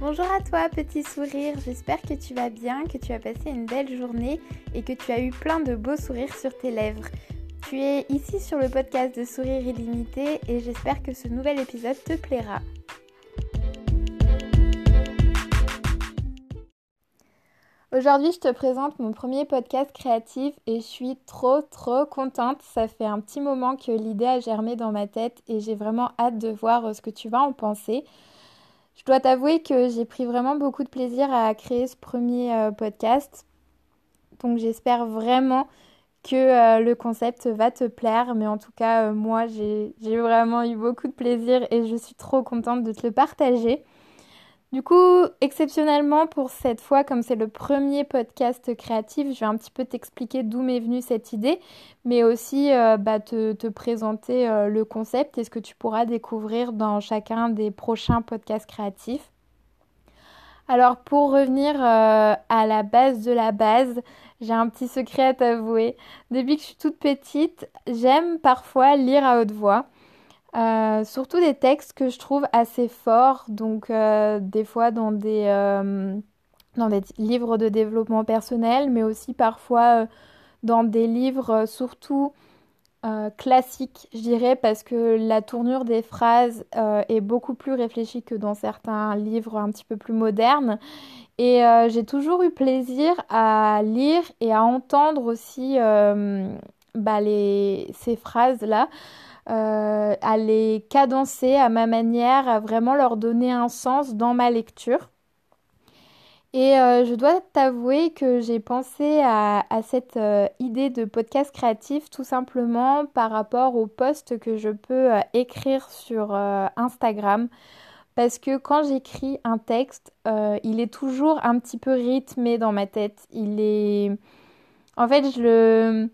Bonjour à toi petit sourire, j'espère que tu vas bien, que tu as passé une belle journée et que tu as eu plein de beaux sourires sur tes lèvres. Tu es ici sur le podcast de Sourire illimité et j'espère que ce nouvel épisode te plaira. Aujourd'hui, je te présente mon premier podcast créatif et je suis trop trop contente. Ça fait un petit moment que l'idée a germé dans ma tête et j'ai vraiment hâte de voir ce que tu vas en penser. Je dois t'avouer que j'ai pris vraiment beaucoup de plaisir à créer ce premier euh, podcast. Donc j'espère vraiment que euh, le concept va te plaire. Mais en tout cas, moi, j'ai vraiment eu beaucoup de plaisir et je suis trop contente de te le partager. Du coup, exceptionnellement pour cette fois, comme c'est le premier podcast créatif, je vais un petit peu t'expliquer d'où m'est venue cette idée, mais aussi euh, bah, te, présenter euh, le concept et ce que tu pourras découvrir dans chacun des prochains podcasts créatifs. Alors pour revenir euh, à la base de la base, j'ai un petit secret à t'avouer. Depuis que je suis toute petite, j'aime parfois lire à haute voix. Euh, surtout des textes que je trouve assez forts, donc euh, des fois dans des, euh, dans des livres de développement personnel, mais aussi parfois dans des livres surtout classiques, je dirais, parce que la tournure des phrases est beaucoup plus réfléchie que dans certains livres un petit peu plus modernes. Et j'ai toujours eu plaisir à lire et à entendre aussi bah, ces phrases-là. Euh, à les cadencer à ma manière, à vraiment leur donner un sens dans ma lecture. Et euh, je dois t'avouer que j'ai pensé à, cette euh, idée de podcast créatif tout simplement par rapport aux posts que je peux écrire sur Instagram. Parce que quand j'écris un texte, il est toujours un petit peu rythmé dans ma tête. Il est... En fait, je le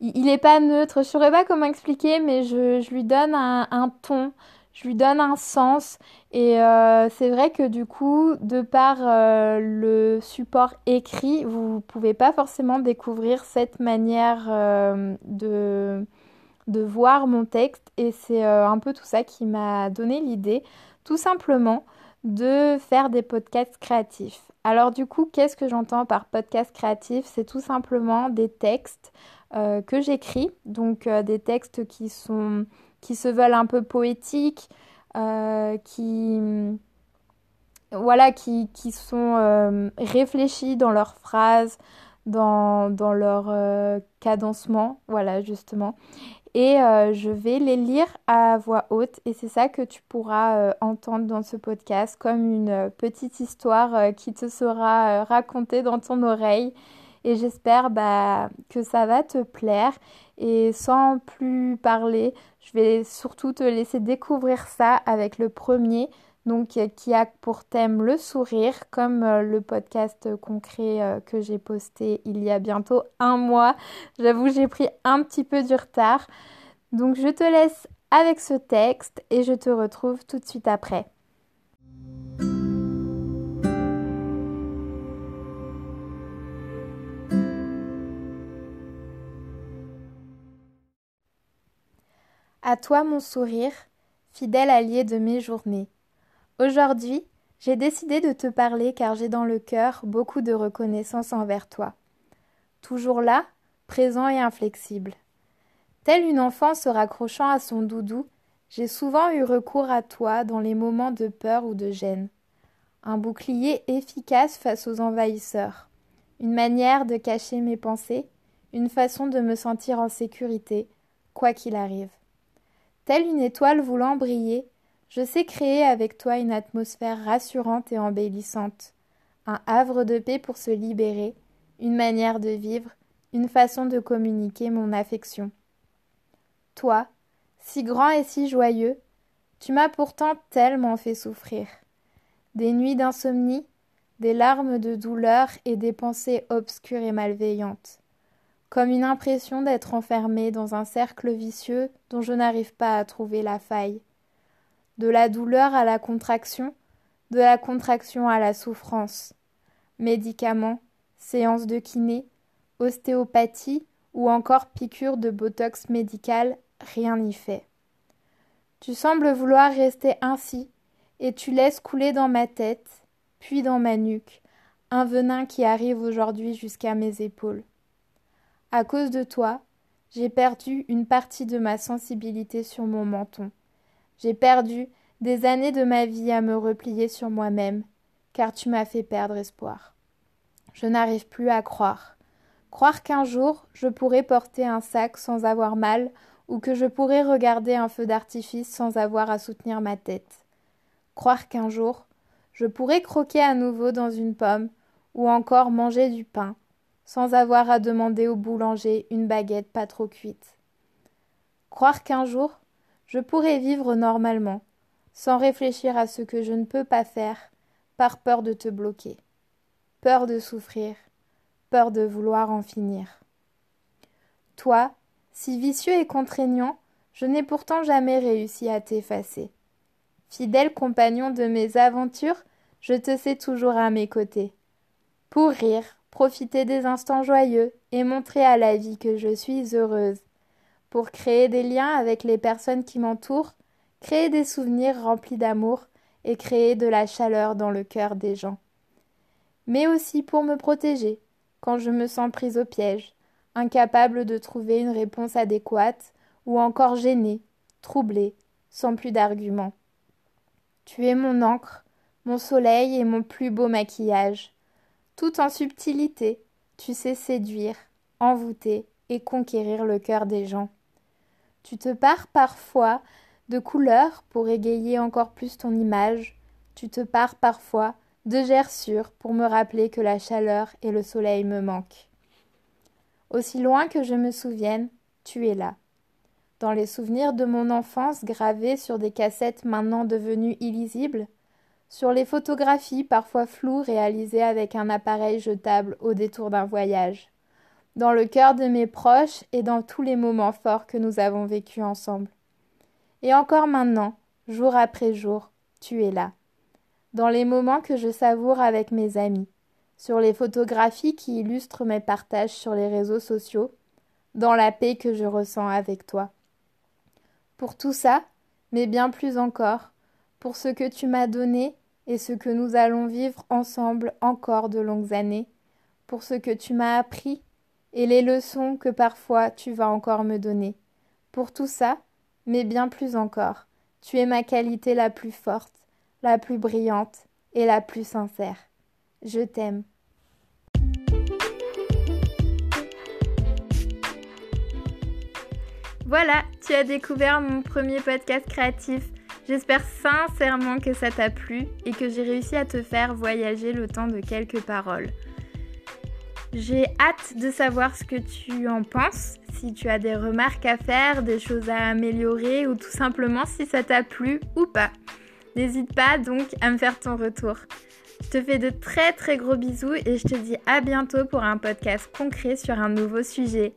il n'est pas neutre. Je saurais pas comment expliquer, mais je, lui donne un, ton, je lui donne un sens. Et euh, c'est vrai que du coup, de par euh, le support écrit, vous pouvez pas forcément découvrir cette manière euh, de, de voir mon texte. Et c'est un peu tout ça qui m'a donné l'idée, tout simplement, de faire des podcasts créatifs. Alors du coup, qu'est-ce que j'entends par podcast créatif? C'est tout simplement des textes euh, que j'écris, donc euh, des textes qui sont se veulent un peu poétiques, euh, qui voilà, qui, qui sont réfléchis dans leurs phrases, dans, dans leur cadencement, voilà justement. Et je vais les lire à voix haute. Et c'est ça que tu pourras entendre dans ce podcast comme une petite histoire qui te sera racontée dans ton oreille et j'espère bah, que ça va te plaire. Et sans plus parler, je vais surtout te laisser découvrir ça avec le premier, donc qui a pour thème le sourire, comme euh, le podcast concret euh, que j'ai posté il y a bientôt un mois. J'avoue, j'ai pris un petit peu du retard. Donc je te laisse avec ce texte et je te retrouve tout de suite après. À toi mon sourire, fidèle allié de mes journées. Aujourd'hui, j'ai décidé de te parler car j'ai dans le cœur beaucoup de reconnaissance envers toi. Toujours là, présent et inflexible. Telle une enfant se raccrochant à son doudou, j'ai souvent eu recours à toi dans les moments de peur ou de gêne. Un bouclier efficace face aux envahisseurs, une manière de cacher mes pensées, une façon de me sentir en sécurité, quoi qu'il arrive. Telle une étoile voulant briller, je sais créer avec toi une atmosphère rassurante et embellissante, un havre de paix pour se libérer, une manière de vivre, une façon de communiquer mon affection. Toi, si grand et si joyeux, tu m'as pourtant tellement fait souffrir. Des nuits d'insomnie, des larmes de douleur et des pensées obscures et malveillantes comme une impression d'être enfermé dans un cercle vicieux dont je n'arrive pas à trouver la faille. De la douleur à la contraction, de la contraction à la souffrance. Médicaments, séances de kiné, ostéopathie ou encore piqûres de botox médical, rien n'y fait. Tu sembles vouloir rester ainsi, et tu laisses couler dans ma tête, puis dans ma nuque, un venin qui arrive aujourd'hui jusqu'à mes épaules. À cause de toi, j'ai perdu une partie de ma sensibilité sur mon menton. J'ai perdu des années de ma vie à me replier sur moi-même, car tu m'as fait perdre espoir. Je n'arrive plus à croire. Croire qu'un jour je pourrai porter un sac sans avoir mal, ou que je pourrai regarder un feu d'artifice sans avoir à soutenir ma tête. Croire qu'un jour je pourrai croquer à nouveau dans une pomme, ou encore manger du pain, sans avoir à demander au boulanger une baguette pas trop cuite. Croire qu'un jour je pourrai vivre normalement, sans réfléchir à ce que je ne peux pas faire, par peur de te bloquer, peur de souffrir, peur de vouloir en finir. Toi, si vicieux et contraignant, je n'ai pourtant jamais réussi à t'effacer. Fidèle compagnon de mes aventures, je te sais toujours à mes côtés. Pour rire, profiter des instants joyeux et montrer à la vie que je suis heureuse. Pour créer des liens avec les personnes qui m'entourent, créer des souvenirs remplis d'amour et créer de la chaleur dans le cœur des gens. Mais aussi pour me protéger quand je me sens prise au piège, incapable de trouver une réponse adéquate ou encore gênée, troublée, sans plus d'arguments. Tu es mon encre, mon soleil et mon plus beau maquillage. Tout en subtilité, tu sais séduire, envoûter et conquérir le cœur des gens. Tu te pares parfois de couleurs pour égayer encore plus ton image. Tu te pares parfois de gerçures pour me rappeler que la chaleur et le soleil me manquent. Aussi loin que je me souvienne, tu es là. Dans les souvenirs de mon enfance gravés sur des cassettes maintenant devenues illisibles, sur les photographies parfois floues réalisées avec un appareil jetable au détour d'un voyage, dans le cœur de mes proches et dans tous les moments forts que nous avons vécus ensemble. Et encore maintenant, jour après jour, tu es là. Dans les moments que je savoure avec mes amis, sur les photographies qui illustrent mes partages sur les réseaux sociaux, dans la paix que je ressens avec toi. Pour tout ça, mais bien plus encore, pour ce que tu m'as donné et ce que nous allons vivre ensemble encore de longues années, pour ce que tu m'as appris et les leçons que parfois tu vas encore me donner. Pour tout ça, mais bien plus encore. Tu es ma qualité la plus forte, la plus brillante et la plus sincère. Je t'aime. Voilà, tu as découvert mon premier podcast créatif. J'espère sincèrement que ça t'a plu et que j'ai réussi à te faire voyager le temps de quelques paroles. J'ai hâte de savoir ce que tu en penses, si tu as des remarques à faire, des choses à améliorer ou tout simplement si ça t'a plu ou pas. N'hésite pas donc à me faire ton retour. Je te fais de très très gros bisous et je te dis à bientôt pour un podcast concret sur un nouveau sujet.